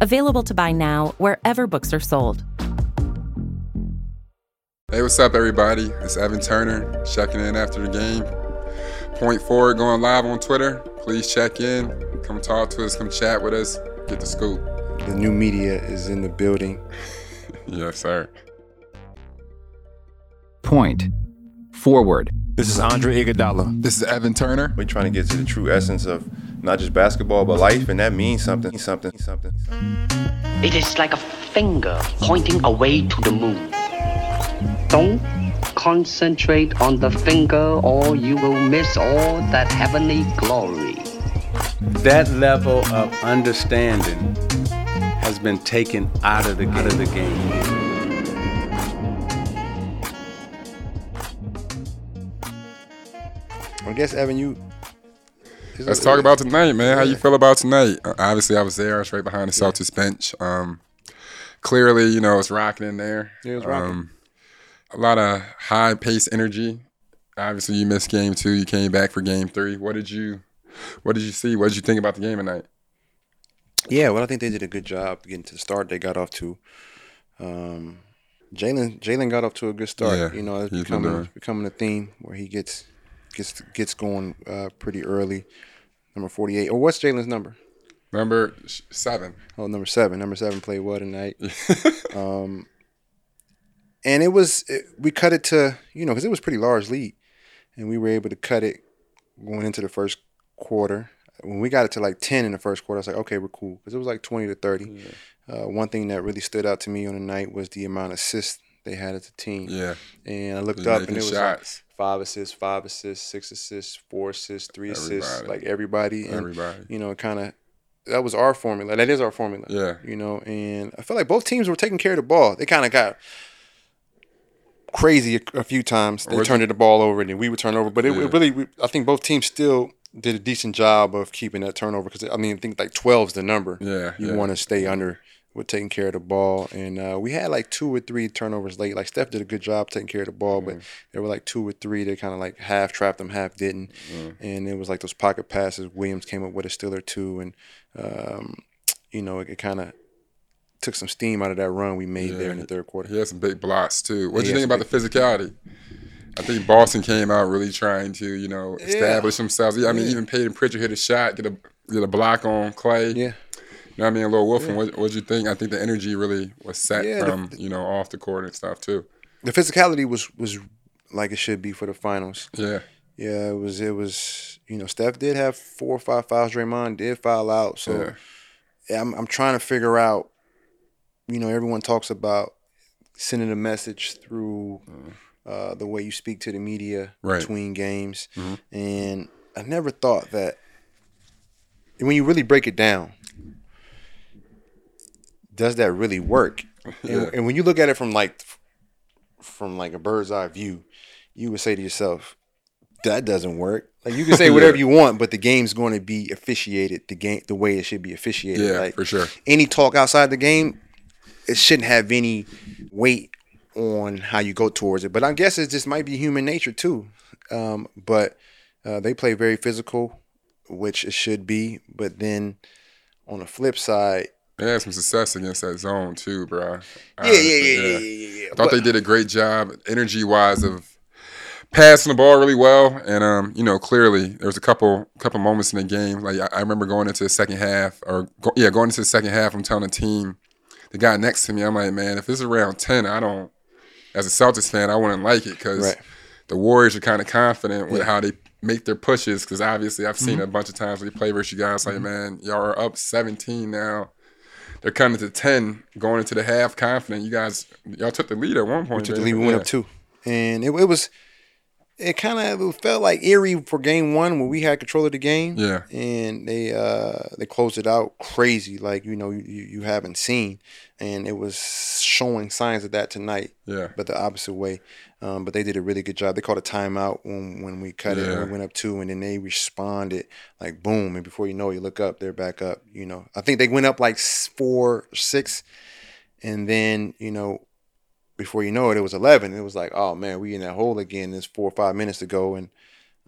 Available to buy now wherever books are sold. Hey, what's up, everybody? It's Evan Turner checking in after the game. Point forward going live on Twitter. Please check in. Come talk to us. Come chat with us. Get the scoop. The new media is in the building. yes, sir. Point forward. This is Andre Iguodala. This is Evan Turner. We're trying to get to the true essence of not just basketball but life, and that means something. Something. Something. It is like a finger pointing away to the moon. Don't concentrate on the finger or you will miss all that heavenly glory. That level of understanding has been taken out of the, out of the game. I guess Evan, you. Let's talk about tonight, man. How you feel about tonight? Uh, obviously, I was there. I was right behind the Celtics bench. Um, clearly, you know, it's rocking in there. Yeah, it was rocking. Um, a lot of high pace energy. Obviously, you missed game two. You came back for game three. What did you, what did you see? What did you think about the game tonight? Yeah, well, I think they did a good job getting to the start they got off to. Um, Jaylen Jaylen got off to a good start. Yeah, you know, it's becoming becoming a theme where he gets gets gets going uh, pretty early. Number forty eight. Or what's Jaylen's number? Number seven. Oh, number seven. Number seven played well tonight. um, and it was it, we cut it to you know because it was pretty large lead, and we were able to cut it going into the first quarter. When we got it to like ten in the first quarter, I was like, okay, we're cool because it was like twenty to thirty. Uh, one thing that really stood out to me on the night was the amount of assists they had as a team. Yeah. And I looked They're up and it was shots. like five assists, five assists, six assists, four assists, three assists, Everybody. like everybody. And, Everybody. You know, kind of that was our formula. That is our formula. Yeah. You know, and I feel like both teams were taking care of the ball. They kind of got crazy a, a few times. They turned the ball over and then we would turn over. But it, Yeah. it really, we, I think both teams still did a decent job of keeping that turnover because I mean, I think like 12 is the number. Yeah, You yeah. want to stay under with taking care of the ball. And uh, we had like two or three turnovers late. Like Steph did a good job taking care of the ball, but there were like two or three that kind of like half trapped them, half didn't. And it was like those pocket passes. Williams came up with a steal or two. And, um, you know, it, it kind of took some steam out of that run we made there in the third quarter. He had some big blocks too. What do you think about some the physicality? I think Boston came out really trying to, you know, establish themselves. I mean, Yeah. even Payton Pritchard hit a shot, get a get a block on Clay. Yeah. You know what I mean? A little Wolfen, what what'd you think? I think the energy really was set Yeah, the- from, you know, off the court and stuff too. The physicality was was like it should be for the finals. Yeah. Yeah, it was. It was. You know, Steph did have four or five fouls. Draymond did foul out. So, Yeah. yeah, I'm I'm trying to figure out. You know, everyone talks about sending a message through uh, the way you speak to the media Right. between games, and I never thought that when you really break it down, does that really work? And, and when you look at it from like from like a bird's eye view, you would say to yourself, that doesn't work. Like you can say whatever you want, but the game's going to be officiated the game the way it should be officiated. Yeah, like, for sure. Any talk outside the game, it shouldn't have any weight on how you go towards it. But I guess it just might be human nature too. Um, but uh, they play very physical, which it should be. But then on the flip side, They had some success against that zone too, bro. yeah, yeah, yeah, yeah, yeah, yeah, thought they did a great job, energy wise, of passing the ball really well. And um, you know, clearly there was a couple couple moments in the game. Like I, I remember going into the second half, or go, yeah, going into the second half. I'm telling the team, the guy next to me, I'm like, man, if it's around ten, I don't. As a Celtics fan, I wouldn't like it because Right. the Warriors are kind of confident with Yeah. how they make their pushes. Because obviously, I've seen Mhm. a bunch of times they play versus you guys. Like, man, y'all are up 17 now. They're coming to 10, going into the half confident. You guys, y'all took the lead at one point. We took the lead. We went Yeah. up two, and it, it was it kind of felt like eerie for game one when we had control of the game. Yeah. and they uh they closed it out crazy, like you know you you haven't seen, and it was showing signs of that tonight. Yeah. but the opposite way. Um, but they did a really good job. They called a timeout when when we cut it. Yeah. And we went up two, and then they responded like boom, and before you know, it, you look up, they're back up. You know, I think they went up like four, six, and then you know before you know it, it was 11. It was like, oh man, we in that hole again. There's four or five minutes to go, and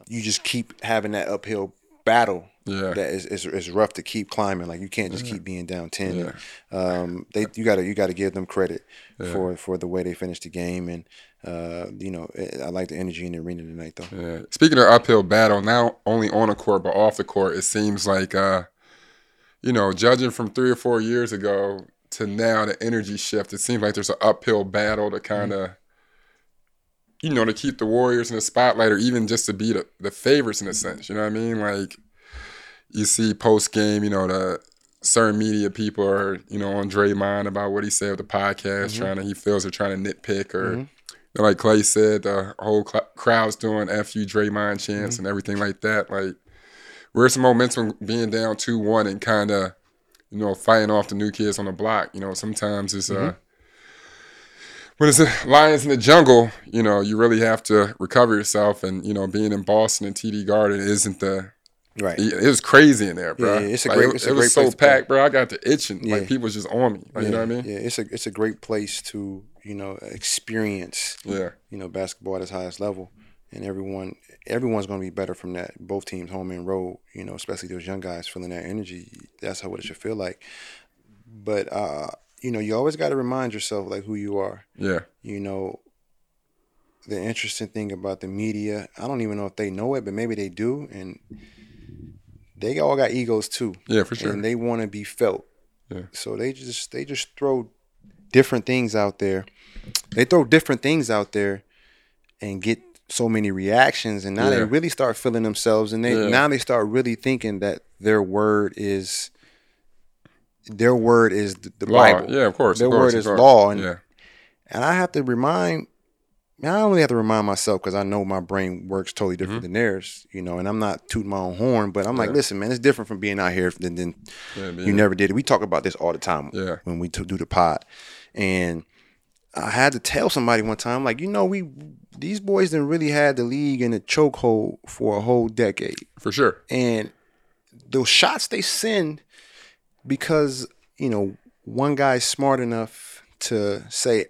you just keep having that uphill battle. Yeah. that is, is is rough to keep climbing. Like you can't just keep being down ten. Um, they you gotta you gotta give them credit for for the way they finished the game, and uh, you know I like the energy in the arena tonight though. Yeah. Speaking of uphill battle, now only on the court but off the court, it seems like uh, you know, judging from three or four years ago to now, the energy shift. It seems like there's an uphill battle to kind of, you know, to keep the Warriors in the spotlight, or even just to be the, the favorites in a sense. You know what I mean? Like you see post game, you know, the certain media people are, you know, on Draymond about what he said with the podcast, mm-hmm. trying to he feels they're trying to nitpick or. Mm-hmm. Like Clay said, the whole cl- crowd's doing "F you, Draymond" chants mm-hmm. and everything like that. Like, where's the momentum being down two one and kind of, you know, fighting off the new kids on the block? You know, sometimes it's uh, when it's the lions in the jungle. You know, you really have to recover yourself, and you know, being in Boston and TD Garden isn't the. Right. It was crazy in there, bro. Yeah, it's a Like, great- It, a it great was so place to packed, bro. I got the itching. Yeah. Like people was just on me. Like, You know what I mean? Yeah, it's a it's a great place to you know experience Yeah. you know basketball at its highest level, and everyone everyone's going to be better from that. Both teams, home and road, you know, especially those young guys feeling that energy. That's how what it should feel like. But uh, you know, you always got to remind yourself like who you are. Yeah. You know, the interesting thing about the media, I don't even know if they know it, but maybe they do, and they all got egos too. Yeah, for sure. And they want to be felt. Yeah. So they just they just throw different things out there. They throw different things out there and get so many reactions and now they really start feeling themselves and they Yeah. now they start really thinking that their word is their word is the. Bible. Yeah, of course. Their of course, word is course. law and yeah. and I have to remind, I don't have to remind myself because I know my brain works totally different than theirs, you know. And I'm not tooting my own horn, but I'm like, Mm-hmm. Yeah. listen, man, it's different from being out here than, than Yeah, you never did. We talk about this all the time Yeah. when we do the pod, and I had to tell somebody one time, like, you know, we these boys didn't really had the league in a chokehold for a whole decade For sure. and those shots they send because you know one guy's smart enough to say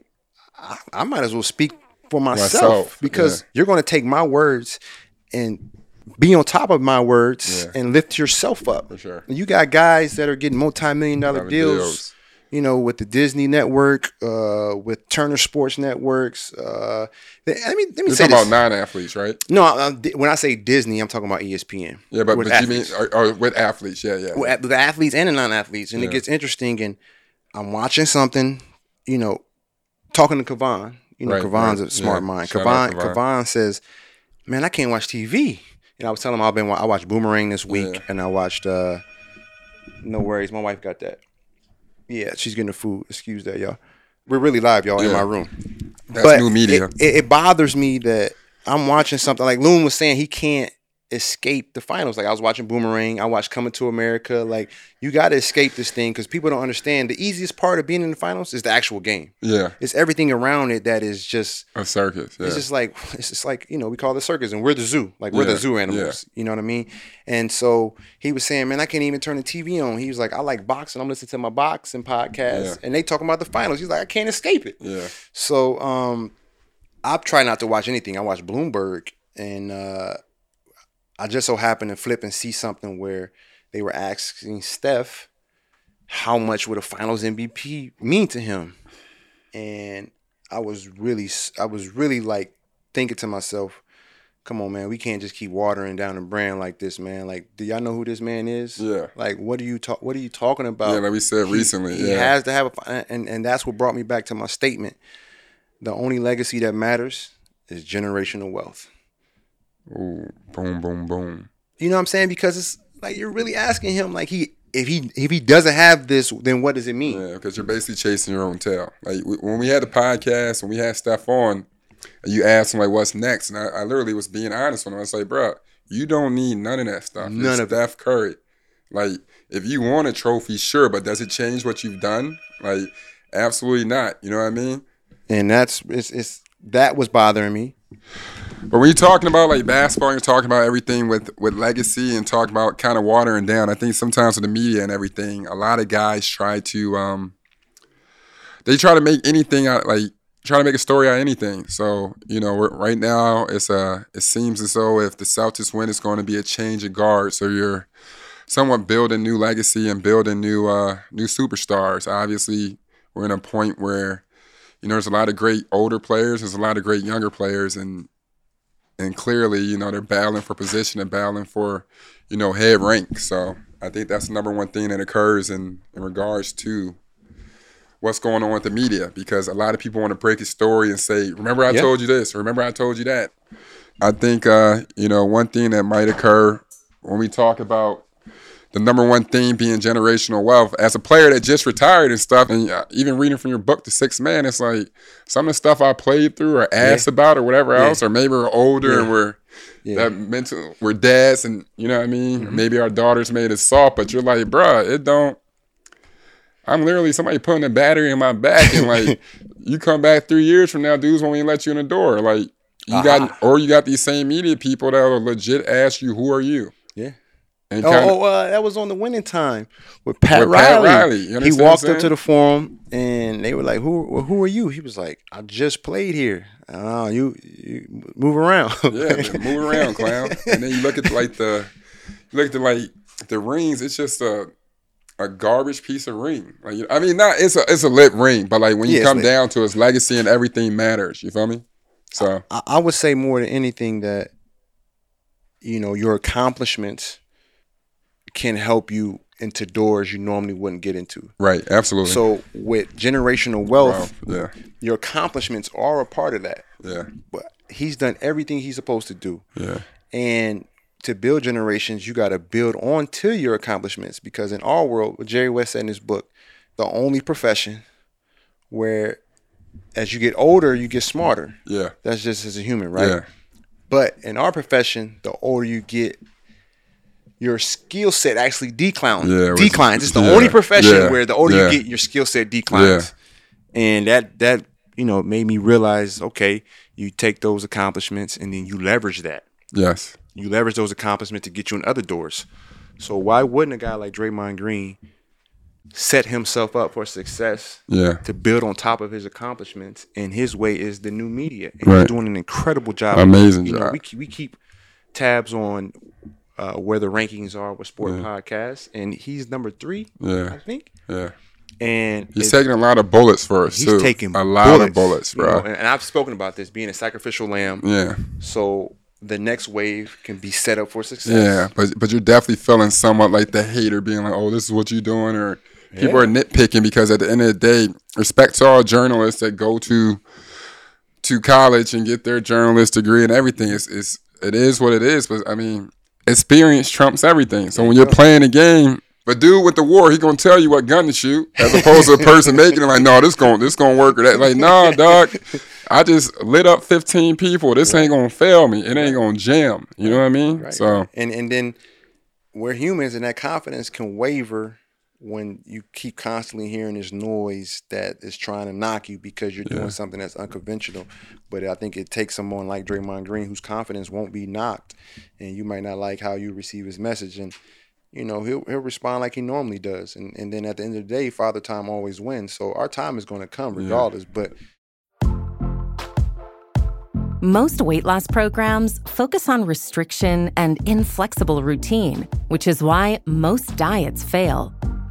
I, I might as well speak for myself, Myself, because yeah. you're going to take my words and be on top of my words Yeah. and lift yourself up For sure. you got guys that are getting multi-million dollar Dollar deals, deals. you know, with the Disney Network, uh, with Turner Sports Networks. Uh, they, I mean, let me You're say talking this. about non-athletes, right? no, I- I- when I say Disney, I'm talking about ESPN. Yeah, but, with but you mean or, or with athletes? Yeah, yeah. With the athletes and the non-athletes, and it gets interesting. And I'm watching something, you know, talking to Kevon. You know, Right, Kevon's right. a smart Yeah. mind. Kevon, Kevon. Kevon says, "Man, I can't watch TV." And I was telling him I've been I watched Boomerang this week, Yeah. and I watched. uh No worries, my wife got that. Yeah, she's getting the food. Excuse that, y'all. We're really live, y'all, in my room. That's new media. It, it, it bothers me that I'm watching something like Loon was saying he can't escape the finals. Like I was watching Boomerang, I watched Coming to America. Like you got to escape this thing because people don't understand. The easiest part of being in the finals is the actual game. yeah, It's everything around it that is just. a circus. Yeah. It's just like it's just like you know we call it circus and we're the zoo like we're Yeah, the zoo animals you know what I mean and so he was saying man I can't even turn the TV on he was like I like boxing I'm listening to my boxing podcast Yeah. and they talking about the finals he's like I can't escape it yeah, so um, I try not to watch anything. I watch Bloomberg, and uh, I just so happened to flip and see something where they were asking Steph how much would a Finals MVP mean to him, and I was really, I was really like thinking to myself. Come on, man. We can't just keep watering down the brand like this, man. Like, do y'all know who this man is? Yeah. Like, what are you talk? What are you talking about? yeah. Like we said He- recently. He yeah, has to have a, and and that's what brought me back to my statement. The only legacy that matters is generational wealth. Ooh, boom, boom, boom. You know what I'm saying? Because it's like you're really asking him, like he if he if he doesn't have this, then what does it mean? Yeah, because you're basically chasing your own tail. Like when we had the podcast, and we had stuff on, you asked him like, "What's next?" And I, I literally was being honest when. I was like, "Bro, you don't need none of that stuff. You're None of it. Steph Curry. Like, if you want a trophy, sure, but does it change what you've done? Like, absolutely not. You know what I mean? And that's it's, it's that was bothering me. But when you're talking about like basketball, you're talking about everything with with legacy and talking about kind of watering down. I think sometimes with the media and everything, a lot of guys try to um they try to make anything out like try to make a story out of anything. So you know, right now it's uh it seems as though if the Celtics win, it's going to be a change of guard. So you're somewhat building new legacy and building new uh new superstars. Obviously, we're in a point where you know there's a lot of great older players, there's a lot of great younger players, and and clearly, you know, they're battling for position and battling for, you know, head rank. So I think that's the number one thing that occurs in, in regards to what's going on with the media because a lot of people want to break a story and say, remember I Yeah. told you this, remember I told you that. I think, uh, you know, one thing that might occur when we talk about the number one thing being generational wealth. As a player that just retired and stuff, and uh, even reading from your book, The Sixth Man, it's like some of the stuff I played through or asked about or whatever else, or maybe we're older and we're that mental, we're dads, and you know what I mean. Maybe our daughters made us soft, but you're like, bruh, it don't. I'm literally somebody putting a battery in my back, and like, you come back three years from now, dudes won't even let you in the door. Like, you got, or you got these same media people that will legit ask you, "Who are you?" And Oh, kinda- oh uh, that was on the winning time with Pat With Pat Riley. Riley, you he walked up to the forum and they were like, "Who? who are you?" He was like, "I just played here." Oh, you, you move around. Yeah, move around, clown. And then you look at like the, you look at the like the rings. It's just a, a garbage piece of ring. Like you- I mean, not it's a it's a lit ring, but like when you Yeah, come down to its legacy and everything matters. You feel me? So I, I would say more than anything that you know your accomplishments can help you into doors you normally wouldn't get into. right, absolutely. So with generational wealth, Wow, yeah, your accomplishments are a part of that. yeah, But he's done everything he's supposed to do. yeah, And to build generations, you got to build on to your accomplishments because in our world, what Jerry West said in his book, the only profession where as you get older, you get smarter. yeah, That's just as a human, right? yeah, But in our profession, the older you get, your skill set actually declines. Yeah, declines. It's the yeah, only profession yeah, where the older you get, your skill set declines. And that that you know made me realize, okay, you take those accomplishments and then you leverage that. yes, You leverage those accomplishments to get you in other doors. So why wouldn't a guy like Draymond Green set himself up for success yeah, to build on top of his accomplishments? And his way is the new media, and Right. he's doing an incredible job. Amazing you know, job. we we keep tabs on uh, where the rankings are with sport podcasts, and he's number three, Yeah. I think. yeah. And He's taking a lot of bullets for us he's too. taking a lot of bullets, you bro. know, and, and I've spoken about this being a sacrificial lamb. yeah. So the next wave can be set up for success. Yeah, but but you're definitely feeling somewhat like the hater being like, "Oh, this is what you're doing," or people are nitpicking because at the end of the day, respect to all journalists that go to to college and get their journalist degree and everything. It's, it's it is what it is. But I mean, experience trumps everything. So when you're playing a game. But dude with the war, he gonna tell you what gun to shoot, as opposed to a person making it like, no, this gonna this gonna work or that. Like, nah, dog, I just lit up 15 people. This ain't gonna fail me. It ain't gonna jam. You know what I mean? Right. So and and then we're humans, and that confidence can waver when you keep constantly hearing this noise that is trying to knock you because you're doing something that's unconventional. But I think it takes someone like Draymond Green whose confidence won't be knocked, and you might not like how you receive his message, and you know he'll he'll respond like he normally does, and and then at the end of the day, Father Time always wins. So our time is going to come regardless. But Most weight loss programs focus on restriction and inflexible routine, which is why most diets fail.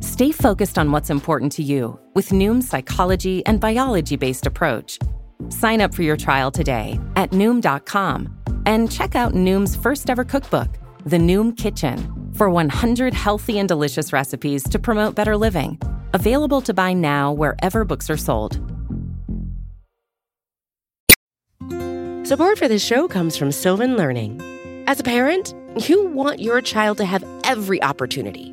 Stay focused on what's important to you with Noom's psychology and biology based approach. Sign up for your trial today at Noom.com and check out Noom's first ever cookbook, The Noom Kitchen, for 100 healthy and delicious recipes to promote better living. Available to buy now wherever books are sold. Support for this show comes from Sylvan Learning. As a parent, you want your child to have every opportunity,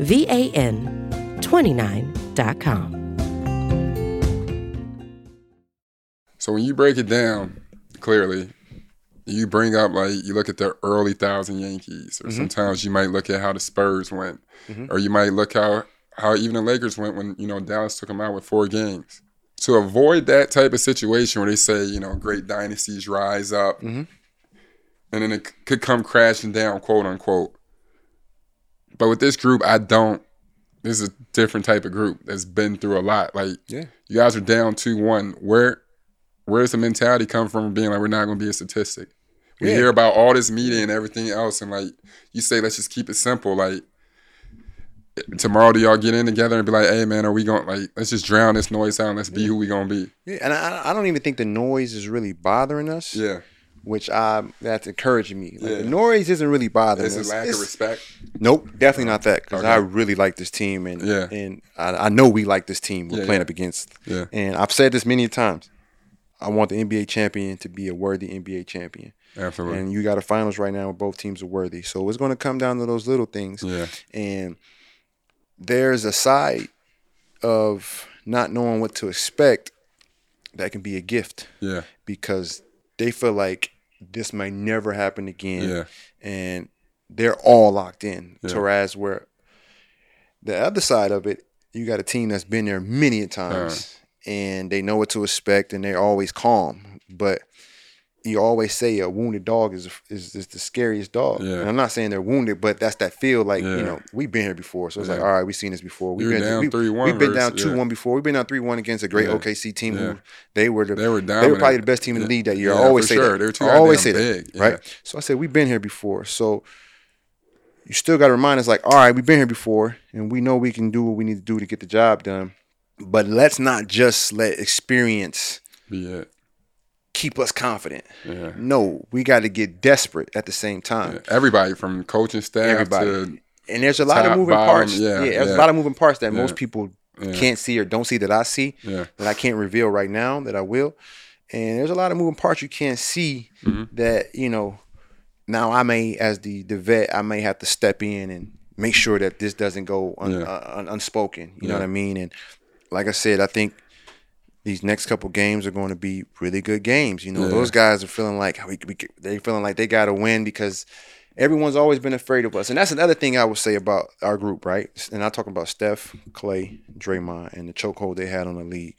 V A N 29.com. So when you break it down, clearly, you bring up like you look at the early thousand Yankees, or mm-hmm. sometimes you might look at how the Spurs went, mm-hmm. or you might look how how even the Lakers went when you know Dallas took them out with four games. To avoid that type of situation where they say you know great dynasties rise up, mm-hmm. and then it c- could come crashing down, quote unquote. But with this group, I don't. This is a different type of group that's been through a lot. Like Yeah. you guys are down two one. Where where does the mentality come from being like we're not going to be a statistic? We Yeah. hear about all this media and everything else, and like you say, let's just keep it simple. Like tomorrow, do y'all get in together and be like, hey man, are we going like let's just drown this noise out and let's be who we gonna be? Yeah, and I, I don't even think the noise is really bothering us. Yeah, Which I that's encouraging me. Like, Yeah. The noise isn't really bothering it's a lack It's- of respect. Nope, definitely not that. Because Okay. I really like this team, and Yeah. and I, I know we like this team we're Yeah, playing up against. Yeah. And I've said this many times. I want the NBA champion to be a worthy NBA champion. Absolutely. And you got a finals right now where both teams are worthy. So it's going to come down to those little things. Yeah. And there's a side of not knowing what to expect that can be a gift Yeah. because they feel like this might never happen again. Yeah. And they're all locked in. Yeah. Whereas where the other side of it, you got a team that's been there many a times uh-huh. and they know what to expect and they're always calm. But you always say a wounded dog is is, is the scariest dog. Yeah. And I'm not saying they're wounded, but that's that feel like, Yeah. you know, we've been here before. So it's like, all right, we've seen this before. We've been down 3-1 We've been down two one before. We've been down three one against a great Yeah. OKC team Yeah. who they were the They were they were probably the best team in the league that year. Yeah, I always say sure. that. They were too I always say goddamn that. big. Right. So I said we've been here before. So you still got to remind us, like, all right, we've been here before, and we know we can do what we need to do to get the job done. But let's not just let experience Be it. Keep us confident. Yeah. No, we got to get desperate at the same time. Yeah. Everybody from coaching staff Everybody. to And there's a lot of moving bottom, parts. yeah, Yeah, there's a lot of moving parts that most people can't see or don't see that I see Yeah. that I can't reveal right now that I will. And there's a lot of moving parts you can't see Mm-hmm. that, you know, now I may as the the vet, I may have to step in and make sure that this doesn't go un, uh, un- unspoken. You know what I mean? And like I said, I think these next couple games are going to be really good games. You know, Yeah. those guys are feeling like we, we they feeling like they got to win because everyone's always been afraid of us. And that's another thing I would say about our group, right? And I'm talking about Steph, Clay, Draymond, and the chokehold they had on the league.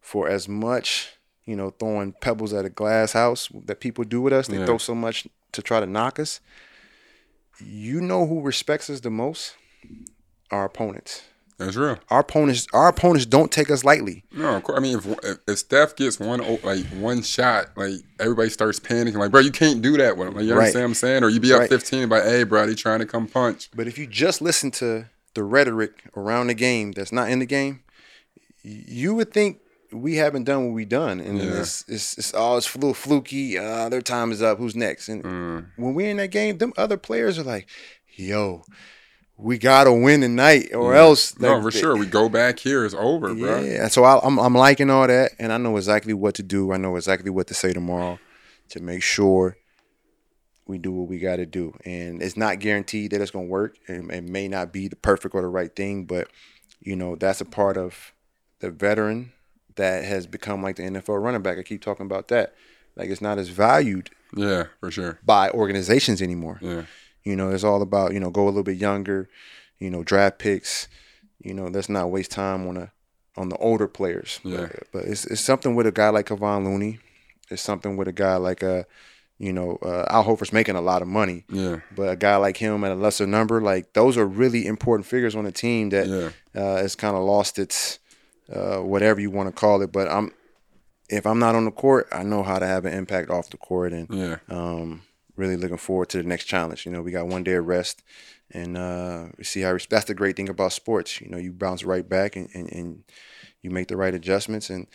For as much, you know, throwing pebbles at a glass house that people do with us, they Yeah. throw so much to try to knock us. You know who respects us the most? Our opponents. That's real. Our opponents, our opponents don't take us lightly. No, of course. I mean, if, if Steph gets one like one shot, like everybody starts panicking, like, bro, you can't do that with him. Like, you Right. understand what I'm saying? Or you be up Right. 15, by, hey, bro, they trying to come punch. But if you just listen to the rhetoric around the game that's not in the game, you would think we haven't done what we done, and Yeah. it's, it's it's all it's a little fluky. Uh, their time is up. Who's next? And Mm. when we're in that game, them other players are like, "Yo, we gotta win tonight, or else. no, like, for sure. We go back here, it's over, bro. Yeah, so I, I'm I'm liking all that, and I know exactly what to do. I know exactly what to say tomorrow to make sure we do what we got to do. And it's not guaranteed that it's gonna work. It, it may not be the perfect or the right thing, but you know that's a part of the veteran that has become like the NFL running back. I keep talking about that. Like it's not as valued Yeah, for sure. by organizations anymore. Yeah. You know, it's all about you know go a little bit younger, you know, draft picks. You know, let's not waste time on a on the older players. Yeah. But, but it's it's something with a guy like Kevon Looney. It's something with a guy like a, you know, uh, Al Horford's making a lot of money. Yeah. But a guy like him at a lesser number, like those are really important figures on a team that Yeah. uh, has kind of lost its uh, whatever you want to call it. But I'm if I'm not on the court, I know how to have an impact off the court, and Yeah. um, really looking forward to the next challenge. You know, we got one day of rest, and uh, we see how. That's the great thing about sports. You know, you bounce right back, and, and, and you make the right adjustments. And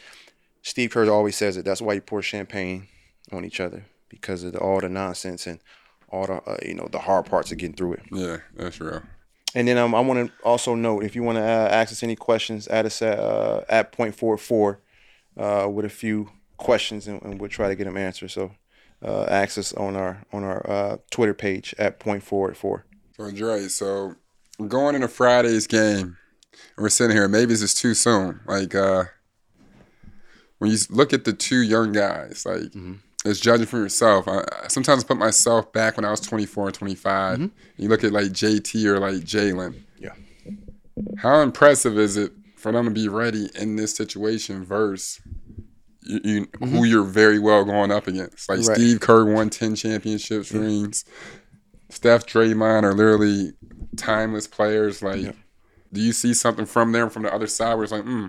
Steve Kerr always says it. That's why you pour champagne on each other because of the, all the nonsense and all the uh, you know the hard parts of getting through it. Yeah, that's real. And then um, I want to also note if you want to uh, ask us any questions, add us at uh, at point four four uh, with a few questions, and, and we'll try to get them answered. So uh, us on our on our uh, Twitter page at point forward four. So Dre, so going into Friday's game, and we're sitting here. Maybe it's just too soon. Like uh, when you look at the two young guys, like Mm-hmm. as judging for yourself, I, I sometimes put myself back when I was 24 and 25. You look at like JT or like Jaylen. Mm-hmm. Yeah. How impressive is it for them to be ready in this situation versus you, you, who you're very well going up against? Like Mm-hmm. Right. Steve Kerr won 10 championship rings. Steph, Draymond are literally timeless players. Like, do you see something from them from the other side where it's like, hmm,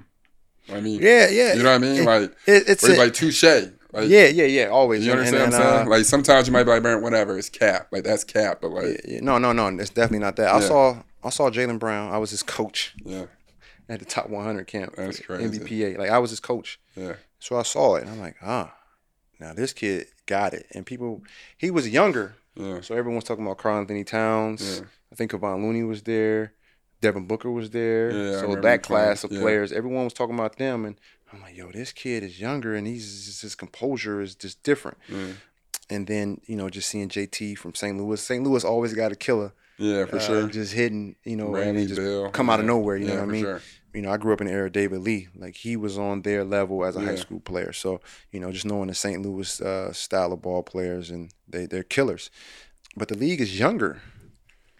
I mean, Yeah, yeah. you know what I mean? It- like, it- it's a- like touche. Like, Yeah, yeah, yeah. Always. you And- understand and, what I'm saying? uh, like, sometimes you might be like, man, whatever, it's cap. Like, that's cap. But like, yeah, no, no, no. It's definitely not that. I Yeah. saw I saw Jaylen Brown. I was his coach yeah, at the top 100 camp. That's crazy. NBPA. Like I was his coach. yeah, So I saw it and I'm like, ah, now this kid got it. And people, he was younger. yeah, So everyone's talking about Karl-Anthony Towns. I think Kevon Looney was there. Devin Booker was there. Yeah, so that class of Yeah. players, everyone was talking about them. And I'm like, yo, this kid is younger and he's his composure is just different. And then, you know, just seeing JT from St. Louis. St. Louis always got a killer. yeah, for uh, sure. Just hitting, you know, and Randy they just Bill, come out of nowhere. You Yeah, know what I mean? sure. You know, I grew up in the era of David Lee. Like he was on their level as a high school player. So you know, just knowing the St. Louis uh, style of ball players and they they're killers. But the league is younger.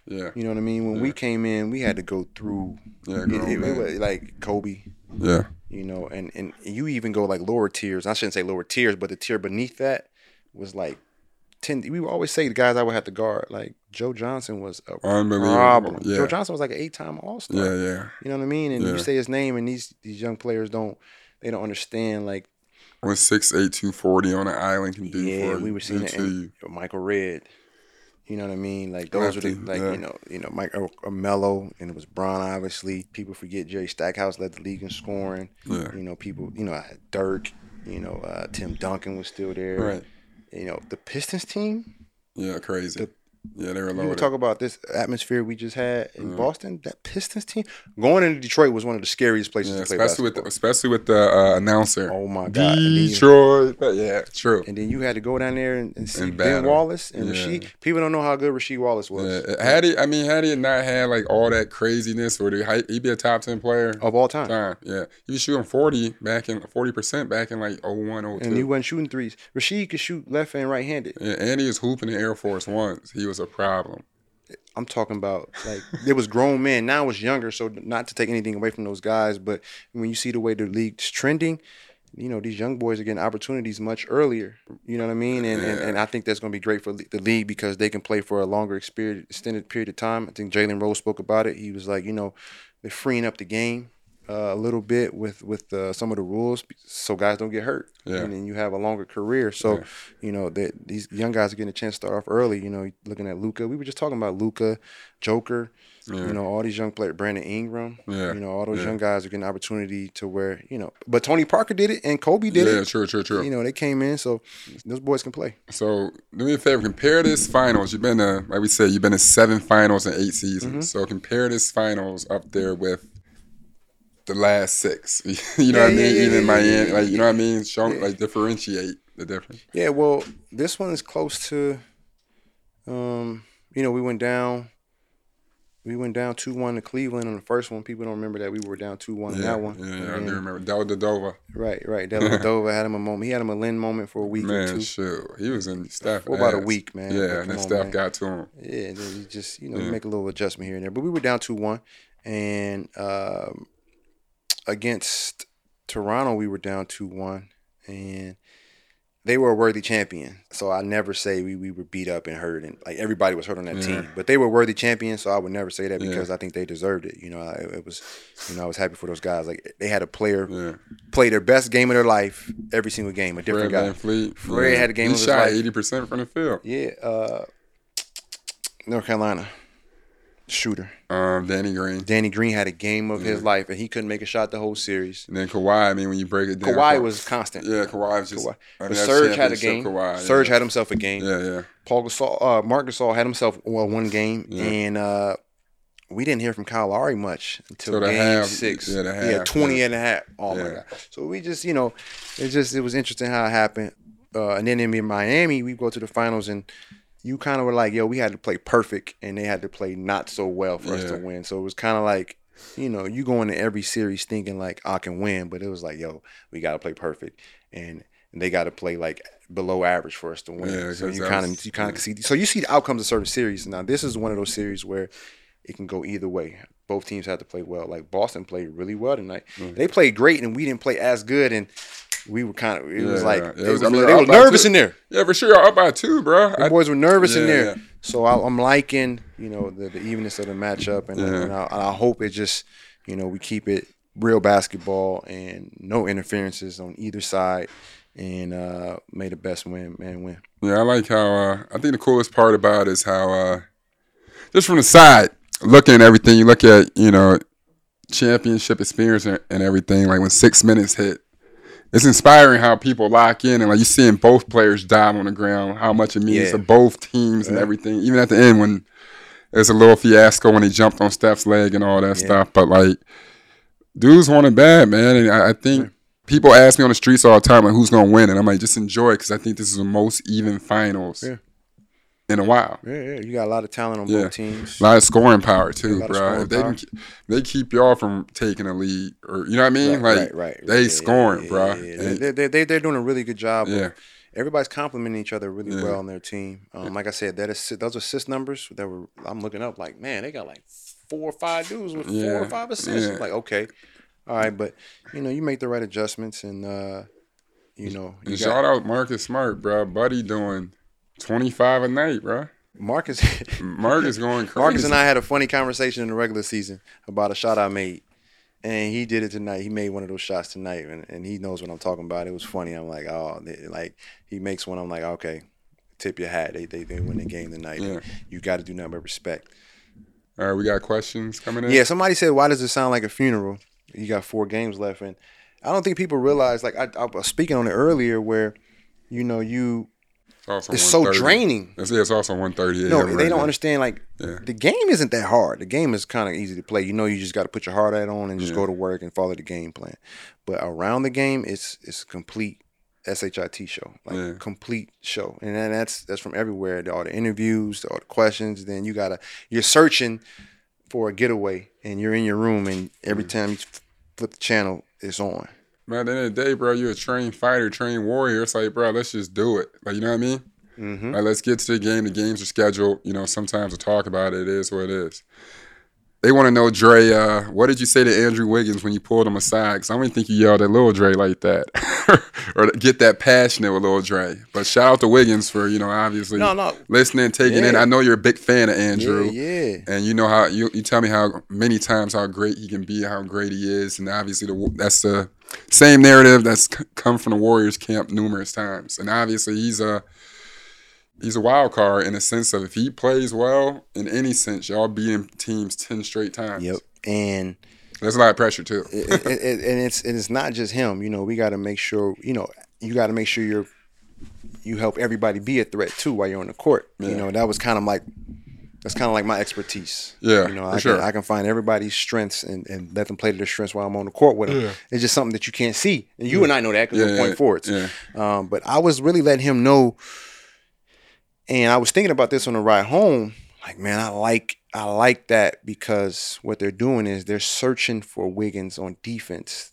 Yeah, You know what I mean? When we came in, we had to go through yeah, it- it- it like Kobe. yeah, You know, and and you even go like lower tiers. I shouldn't say lower tiers, but the tier beneath that was like ten. We would always say the guys I would have to guard. Like Joe Johnson was a Unbelievable. problem. Yeah. Joe Johnson was like an eight time All Star. yeah, yeah. You know what I mean? And Yeah. you say his name, and these these young players don't they don't understand. Like, What six eight two forty on an island can do yeah, we were seeing do it to you. Michael Redd. You know what I mean? Like those are the like yeah. you know you know Mike or, or Melo, and it was Bron. Obviously, people forget Jerry Stackhouse led the league in scoring. Yeah. You know, people. You know, I had Dirk. You know, uh, Tim Duncan was still there. Right. You know, the Pistons team. Yeah, crazy. Yeah, they were You loaded. would talk about this atmosphere we just had in Boston. That Pistons team going into Detroit was one of the scariest places yeah, to play especially with the, basketball. especially with the uh, announcer. Oh my God! Then Detroit. Yeah, true. And then you had to go down there and, and see And Ben. Wallace and Yeah. Rasheed. People don't know how good Rasheed Wallace was Yeah, had he, I mean, had he not had like all that craziness, or he'd be a top ten player of all time. time. Yeah, he was shooting forty back in forty percent back in like 01, 02. And he wasn't shooting threes. Rasheed could shoot left and right handed. Yeah, and he was hooping in Air Force Ones. He was a problem. I'm talking about like there was grown men. Now it's younger, so not to take anything away from those guys, but when you see the way the league's trending, you know these young boys are getting opportunities much earlier. You know what I mean? And and, and I think that's going to be great for the league because they can play for a longer extended period of time. I think Jalen Rose spoke about it. He was like, you know, they're freeing up the game uh, a little bit with with uh, some of the rules so guys don't get hurt. Yeah. And then you have a longer career. So, Yeah. you know, that these young guys are getting a chance to start off early. You know, looking at Luka. We were just talking about Luka, Joker. You know, all these young players, Brandon Ingram. Yeah. You know, all those Yeah. young guys are getting opportunity to where you know. But Tony Parker did it, and Kobe did it. yeah, true, true, true. You know, they came in, so those boys can play. So do me a favor, compare this finals. You've been to, like we said, you've been in seven finals in eight seasons. Mm-hmm. So compare this finals up there with the last six. you know Yeah, what I mean? yeah, Even yeah, Miami, like you know what I mean? Show like differentiate the difference. Yeah, well, this one is close to. Um, you know, we went down. We went down two one to Cleveland on the first one. People don't remember that we were down two one that one. yeah, yeah, I And do remember. Del Dova. Right, right. Dellavedova had him a moment. He had him a Lin moment for a week or Man, two. shoot. He was in staff. For about a week, man. Yeah, and then staff got to him. Yeah, and then you just you know make a little adjustment here and there. But we were down two one, and um, against Toronto we were down two one, and they were a worthy champion. So I never say we, we were beat up and hurt, and like everybody was hurt on that Yeah. team. But they were worthy champions, so I would never say that Yeah. because I think they deserved it. You know, I, it was, you know, I was happy for those guys. Like they had a player Yeah. play their best game of their life every single game, a different Fred guy. Fleet. Fred yeah. had a game He of shot eighty percent from the field. Yeah, uh, North Carolina shooter. Um, Danny Green. Danny Green had a game of his life, and he couldn't make a shot the whole series. And then Kawhi. I mean, when you break it down, Kawhi was constant. Yeah, Kawhi was just. Kawhi. I mean, Serge had a game. Kawhi, Serge yeah. had himself a game. Yeah, yeah. Pau Gasol, uh, Marc Gasol had himself well one game, Yeah. and uh, we didn't hear from Kyle Lowry much until the game half. six. Yeah, the yeah, 20 yeah. and a half. Oh my god! So we just, you know, it just it was interesting how it happened. Uh, and then in Miami, we go to the finals, and you kind of were like, "Yo, we had to play perfect," and they had to play not so well for us to win. So it was kind of like, you know, you go into every series thinking like I can win, but it was like, "Yo, we got to play perfect," and they got to play like below average for us to win. Yeah, so you kind of you kind of see. So you see the outcomes of certain series. Now this is one of those series where it can go either way. Both teams had to play well. Like Boston played really well tonight. Mm. They played great, and we didn't play as good. And we were kind of. It was like yeah. they, was- were, I mean, they were nervous in there. Yeah, for sure. Y'all up by two, bro. The I- boys were nervous in there. yeah. So I, I'm liking, you know, the, the evenness of the matchup, and, Yeah. and I, I hope it just, you know, we keep it real basketball and no interferences on either side, and uh, may the best win man win. Yeah, I like how. Uh, I think the coolest part about it is how, uh, just from the side, looking at everything, you look at you know, championship experience and, and everything. Like when six minutes hit, it's inspiring how people lock in and like you seeing both players dive on the ground, how much it means Yeah. to both teams and everything. Even at the end when there's a little fiasco when he jumped on Steph's leg and all that stuff, but like dudes want it bad, man. And I, I think people ask me on the streets all the time, like, who's gonna win? And I'm like, just enjoy it because I think this is the most even finals Yeah. In a while. Yeah, yeah, you got a lot of talent on Yeah. both teams. A lot of scoring power too, bro. If they, power. can, they keep y'all from taking a lead, or you know what I mean? Right, like, right, right. they Yeah, scoring, yeah, bro. They, they, they, they're doing a really good job. of- Yeah. everybody's complimenting each other really well on their team. Um, like I said, that is those assist numbers that were. I'm looking up like, man, they got like four or five dudes with four or five assists. Like, okay, all right, but you know, you make the right adjustments, and uh, you know, you and got shout out Marcus Smart, bro. Buddy doing 25 a night, bro. Marcus. Marcus going crazy. Marcus and I had a funny conversation in the regular season about a shot I made. And he did it tonight. He made one of those shots tonight, and, and he knows what I'm talking about. It was funny. I'm like, oh, like he makes one. I'm like, okay, tip your hat. They they, they win the game tonight. Yeah. You got to do nothing but respect. All right, we got questions coming in. Yeah, somebody said, why does it sound like a funeral? You got four games left, and I don't think people realize. Like I, I was speaking on it earlier, where you know you It's, it's so draining. It's, yeah, it's also 130. No, they don't understand. Like Yeah. the game isn't that hard. The game is kind of easy to play. You know, you just got to put your heart out on and just Yeah. go to work and follow the game plan. But around the game, it's it's a complete shit show, like Yeah. complete show, and then that's that's from everywhere. All the interviews, all the questions. Then you gotta you're searching for a getaway, and you're in your room, and every Mm. time you flip the channel, it's on. Man, at the end of the day, bro, you're a trained fighter, trained warrior. It's like, bro, let's just do it. Like, you know what I mean? Mm-hmm. Like, let's get to the game. The games are scheduled. You know, sometimes we talk about it. It is what it is. They want to know, Dre, uh, what did you say to Andrew Wiggins when you pulled him aside? Because I don't even think you yelled at Lil Dre like that. or get that passionate with Lil Dre. But shout out to Wiggins for you know obviously No, no. listening, taking in. I know you're a big fan of Andrew. Yeah, yeah. And you know how you, you tell me how many times how great he can be, how great he is, and obviously the, that's the same narrative that's c- come from the Warriors camp numerous times. And obviously he's a he's a wild card in a sense of if he plays well in any sense, y'all beating teams ten straight times. Yep. And That's a lot of pressure too. it, it, it- and it's and it's not just him. You know, we got to make sure. You know, you got to make sure you're you help everybody be a threat too while you're on the court. You know, that was kind of like that's kind of like my expertise. Yeah, you know, for I can sure. I can find everybody's strengths and, and let them play to their strengths while I'm on the court with them. It's just something that you can't see, and you and I know that because Yeah, we're yeah, point forwards. yeah. Um, but I was really letting him know, and I was thinking about this on the ride home. Like, man, I like I like that because what they're doing is they're searching for Wiggins on defense,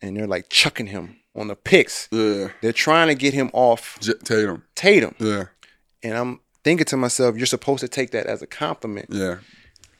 and they're like chucking him on the picks. Yeah, They're trying to get him off J- Tatum. Tatum, Yeah, and I'm thinking to myself, you're supposed to take that as a compliment yeah.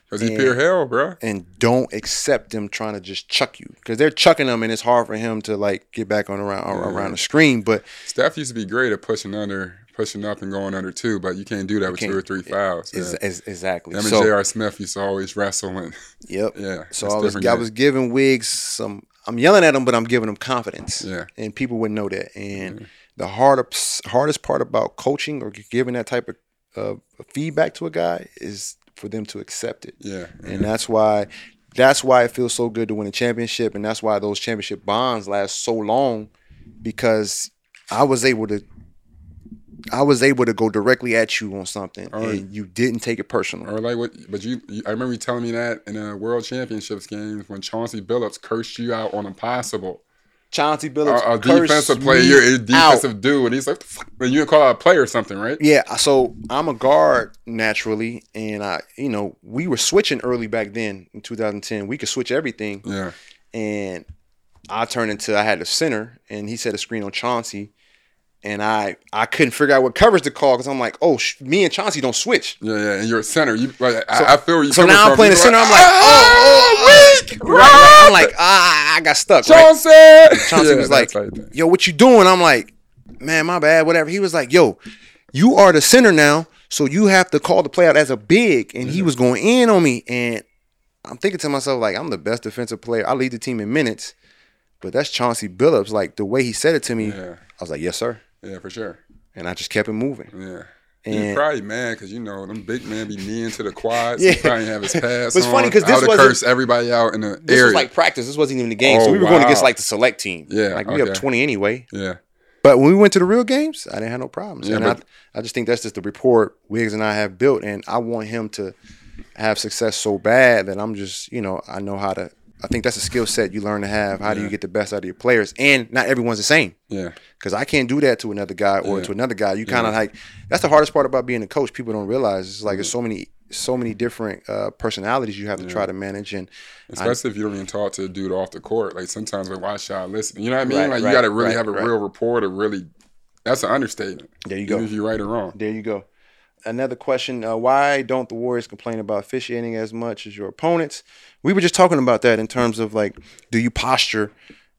Cause he And- pure hell, bro. and don't accept them trying to just chuck you because they're chucking him, and it's hard for him to like get back on around around the screen. But Steph used to be great at pushing under, pushing up and going under two, but you can't do that with two or three fouls. is, Yeah. is, exactly Him and so. J.R. Smith used to always wrestle and Yep. Yeah, So I was I was giving Wiggs some. I'm yelling at him, but I'm giving him confidence. Yeah. And people would know that. And the hardest hardest part about coaching or giving that type of uh, feedback to a guy is for them to accept it. yeah, And that's why that's why it feels so good to win a championship, and that's why those championship bonds last so long, because I was able to. I was able to go directly at you on something, Alright. and you didn't take it personal. Or like what? But you, you, I remember you telling me that in a World Championships games when Chauncey Billups cursed you out on impossible. Chauncey Billups, a cursed defensive player, you're a out. defensive dude, and he's like, "The and you call out a player or something, right? Yeah, so I'm a guard naturally, and I, you know, we were switching early back then in 2010. We could switch everything, Yeah, and I turned into I had a center, and he set a screen on Chauncey, and I I couldn't figure out what coverage to call because I'm like, oh, sh- me and Chauncey don't switch. yeah, yeah. And you're a center. You, like, I, I feel you. So now I'm playing the center. I'm like, oh, oh, weak, Right, right. I'm like, ah, I got stuck. right? Chauncey. Chauncey Yeah, was like, "Yo, what you doing?" I'm like, "Man, my bad, whatever." He was like, "Yo, you are the center now, so you have to call the play out as a big." And he was going in on me, and I'm thinking to myself, like, I'm the best defensive player. I lead the team in minutes, but that's Chauncey Billups. Like the way he said it to me, Yeah. I was like, "Yes, sir," yeah, for sure. and I just kept it moving. Yeah. And- He's probably mad because you know them big men be kneeing to the quads. Yeah. He probably have his pass. But it's funny 'cause on. this wasn't- curse everybody out in the This area. was like practice. This wasn't even the game, oh, so Oh, we were going against wow. like the select team. Yeah, like we okay. up 20 anyway. yeah, But when we went to the real games, I didn't have no problems. Yeah, and but- I, I just think that's just the rapport Wiggs and I have built, and I want him to have success so bad that I'm just, you know, I know how to. I think that's a skill set you learn to have. How do you get the best out of your players? And not everyone's the same. yeah, Because I can't do that to another guy or Yeah. to another guy. You kind of like that's the hardest part about being a coach. People don't realize it's like there's so many so many different uh, personalities you have to try to manage. And especially if you don't even talk to a dude off the court. Like sometimes we watch y'all listen. You know what I mean? Right, like right, you got to really right, have a real rapport to really. That's an understatement. There you go. if you're right or wrong. There you go. Another question: uh, Why don't the Warriors complain about officiating as much as your opponents? We were just talking about that in terms of like, do you posture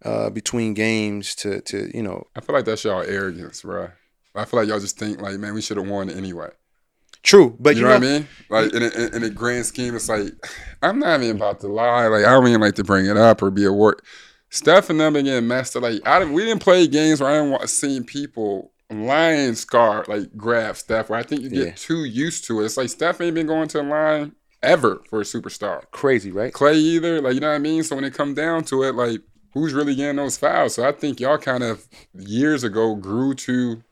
uh, between games to to you know? I feel like that's y'all arrogance, bro. I feel like y'all just think like, man, we should have won anyway. True, but You, you, know, what I mean? Like in a, in, a grand scheme, it's like I'm not even about to lie. Like I don't even like to bring it up or be a word. Steph and them been getting messed up. Like I didn't, we didn't play games where I didn't want seeing people line scar like grab Steph. Where I think you get Yeah. too used to it. It's like Steph ain't been going to a line ever for a superstar. Crazy, right? Clay either. Like you know what I mean. So when it come down to it, like who's really getting those fouls? So I think y'all kind of years ago grew to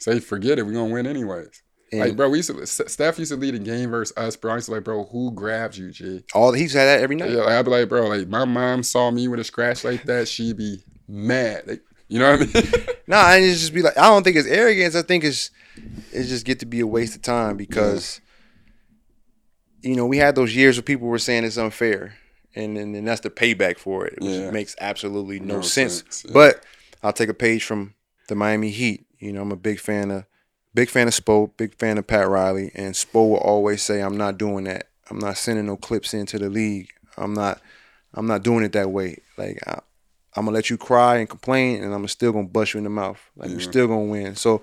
say, forget it, we're gonna win anyways. like bro, we used to Steph used to lead a game versus us, bro. I used to like, bro, who grabs you, G? All he's had that every night. Yeah, like, I'd be like, bro, like my mom saw me with a scratch like that, she'd be mad. Like, you know what I mean? Nah, I just be like I don't think it's arrogance. I think it's it's just get to be a waste of time because you know we had those years where people were saying it's unfair, and and, and that's the payback for it, which Yeah. makes absolutely no, No sense. sense, yeah. But I'll take a page from the Miami Heat. You know, I'm a big fan of big fan of Spo, big fan of Pat Riley, and Spo will always say, "I'm not doing that. I'm not sending no clips into the league. I'm not." I'm not doing it that way. Like I, I'm gonna let you cry and complain, and I'm still gonna bust you in the mouth. Like you're still gonna win. So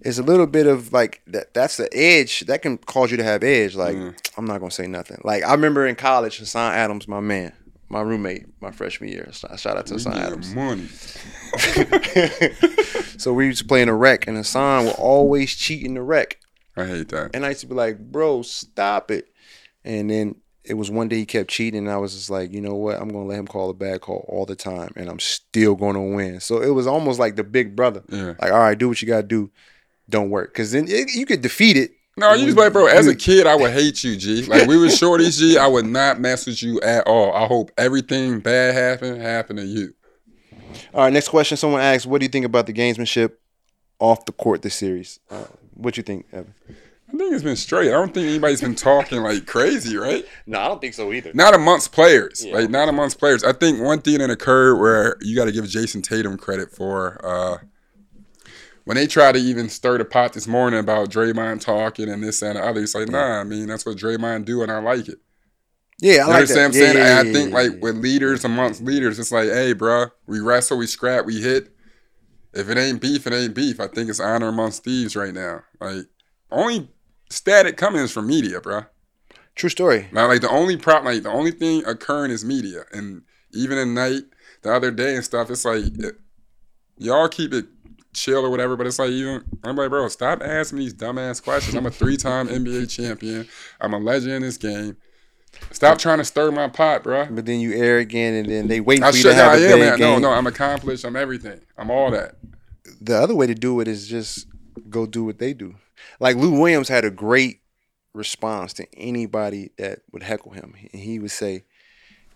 it's a little bit of like that. That's the edge that can cause you to have edge. Like mm. I'm not gonna say nothing. Like I remember in college, Hassan Adams, my man, my roommate, my freshman year. Shout out to Hassan Adams. money. So we used to play in the rec, and Hassan would always cheat in the rec. I hate that. And I used to be like, bro, stop it. And then it was one day he kept cheating, and I was just like, you know what? I'm gonna let him call a bad call all the time, and I'm still gonna win. So it was almost like the big brother. Yeah. Like, all right, do what you gotta do. Don't work, because then it, you could defeat it. No, you just like, bro. As a kid, I would hate you, G. Like we was shorties, G. I would not mess with you at all. I hope everything bad happened happened to you. All right, next question. Someone asked, what do you think about the gamesmanship off the court this series? Uh, what you think, Evan? I think it's been straight. I don't think anybody's been talking like crazy, right? No, I don't think so either. Not amongst players. Like not amongst players. I think one thing that occurred where you got to give Jason Tatum credit for uh, when they try to even stir the pot this morning about Draymond talking and this and the other. It's like, nah, I mean that's what Draymond do, and I like it. Yeah, I You like understand that. what I'm saying? Yeah, yeah, I think yeah, like with leaders amongst leaders, it's like, hey, bruh, we wrestle, we scrap, we hit. If it ain't beef, it ain't beef. I think it's honor amongst thieves right now. Like only static coming is from media, bruh. True story. Now, like the only problem, like the only thing occurring is media, and even at night, the other day and stuff, it's like it- y'all keep it chill or whatever. But it's like even I'm like, bro, stop asking me these dumbass questions. I'm a three-time NBA champion. I'm a legend in this game. Stop trying to stir my pot, bro. But then you arrogant, and then they wait I for you to have I a am, big man. No, game. no, I'm accomplished. I'm everything. I'm all that. the other way to do it is just go do what they do. Like Lou Williams had a great response to anybody that would heckle him. And he would say,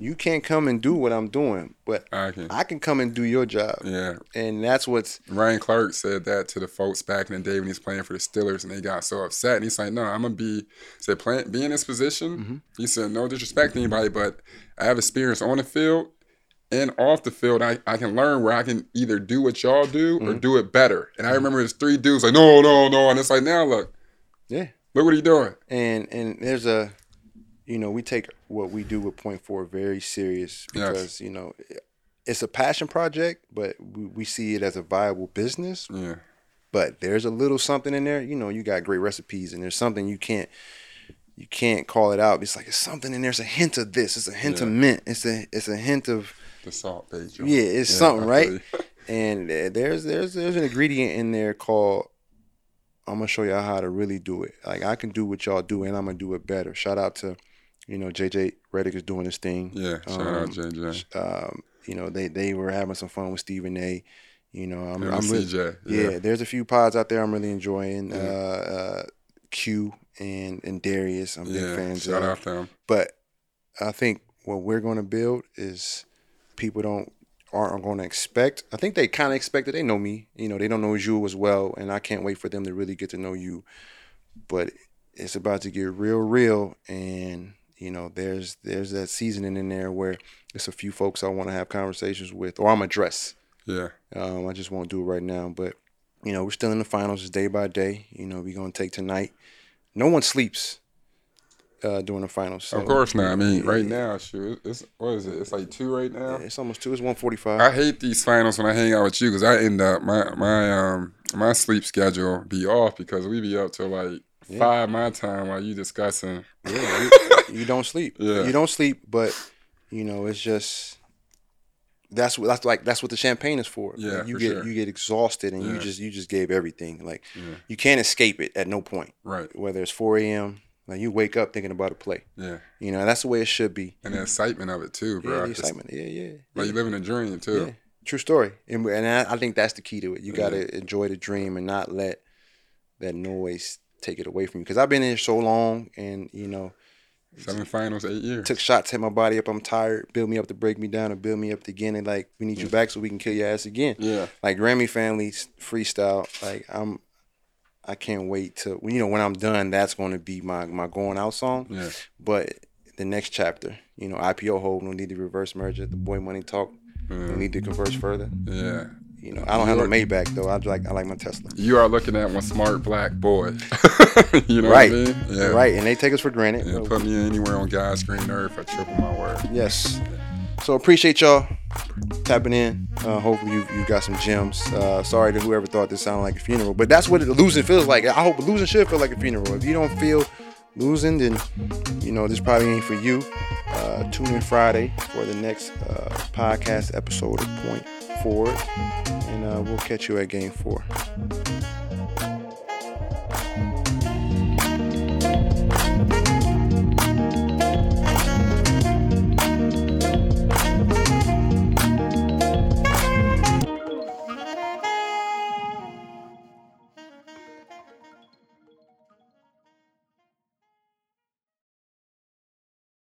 You can't come and do what I'm doing, but I can. I can come and do your job. Yeah. And that's what's Ryan Clark said that to the folks back in the day when he's playing for the Steelers, and they got so upset. And he's like, "No, I'm gonna be said playing be in this position." Mm-hmm. He said, "No disrespect to anybody, but I have experience on the field and off the field. I, I can learn where I can either do what y'all do Mm-hmm. or do it better." And I remember there's three dudes like, "No, no, no," and it's like, "Now look, yeah. look what he doing." And and there's a you know, we take what we do with Point Four very serious Yes. because, you know, it's a passion project, but we, we see it as a viable business. Yeah, but there's a little something in there. You know, you got great recipes, and there's something you can't you can't call it out. It's like it's something and there's a hint of this. It's a hint of mint. It's a it's a hint of the salt joint. yeah. It's Yeah, something, right? and there's there's there's an ingredient in there called. I'm gonna show y'all how to really do it. Like I can do what y'all do, and I'm gonna do it better. Shout out to, you know, JJ Reddick is doing his thing. Yeah, shout Um, out JJ. Um, you know, they they were having some fun with Stephen A. You know, I'm, I'm really, CJ, yeah. yeah. There's a few pods out there I'm really enjoying. Uh, uh, Q and and Darius, I'm big fans shout of. out to him. But I think what we're going to build is people don't aren't going to expect. I think they kind of expect it. They know me. You know, they don't know you as well, and I can't wait for them to really get to know you. But it's about to get real, real, and you know, there's there's that seasoning in there where it's a few folks I want to have conversations with, or I'm address. Yeah, Um, I just won't do it right now, but you know, we're still in the finals. It's day by day. You know, we're gonna take tonight. No one sleeps uh, during the finals. So, of course not. I mean, right now, shoot, it's what is it? It's like two right now. It's almost two. It's one forty five. I hate these finals when I hang out with you because I end up my my um my sleep schedule be off because we be up till like five my time while you discussing. Yeah, you, you don't sleep. Yeah. You don't sleep, but you know it's just that's what that's like that's what the champagne is for. Yeah, you for get sure. you get exhausted and you just you just gave everything. Like you can't escape it at no point. Right. Whether it's four a.m. Like you wake up thinking about a play. Yeah, You know that's the way it should be. and the excitement of it too, Yeah, bro. the It's excitement. Yeah, yeah. Like you living a dream too. Yeah, true story. And, and I, I think that's the key to it. You got to enjoy the dream and not let that noise take it away from you. Because I've been in here so long, and you know, Seven finals, eight years. took shots, hit my body up. I'm tired. Build me up to break me down, and build me up to again. And like, we need you back so we can kill your ass again. Yeah. Like Grammy family freestyle. Like I'm. I can't wait to you know when I'm done. That's going to be my my going out song. Yeah. But the next chapter, you know, IPO hold, no need to reverse merger. The boy money talk, no mm. need to converse further. Yeah. You know, I don't have no Maybach though. I like I like my Tesla. You are looking at one smart black boy. you know right, what I mean? Yeah. right, and they take us for granted. Yeah, put me anywhere on God's green earth, I triple my word. Yes. so appreciate y'all tapping in. Uh, hopefully you you got some gems. Uh, sorry to whoever thought this sounded like a funeral, but that's what it, losing feels like. I hope losing should feel like a funeral. If you don't feel losing, then you know this probably ain't for you. Uh, tune in Friday for the next uh, podcast episode of Point Forward, and uh, we'll catch you at Game Four.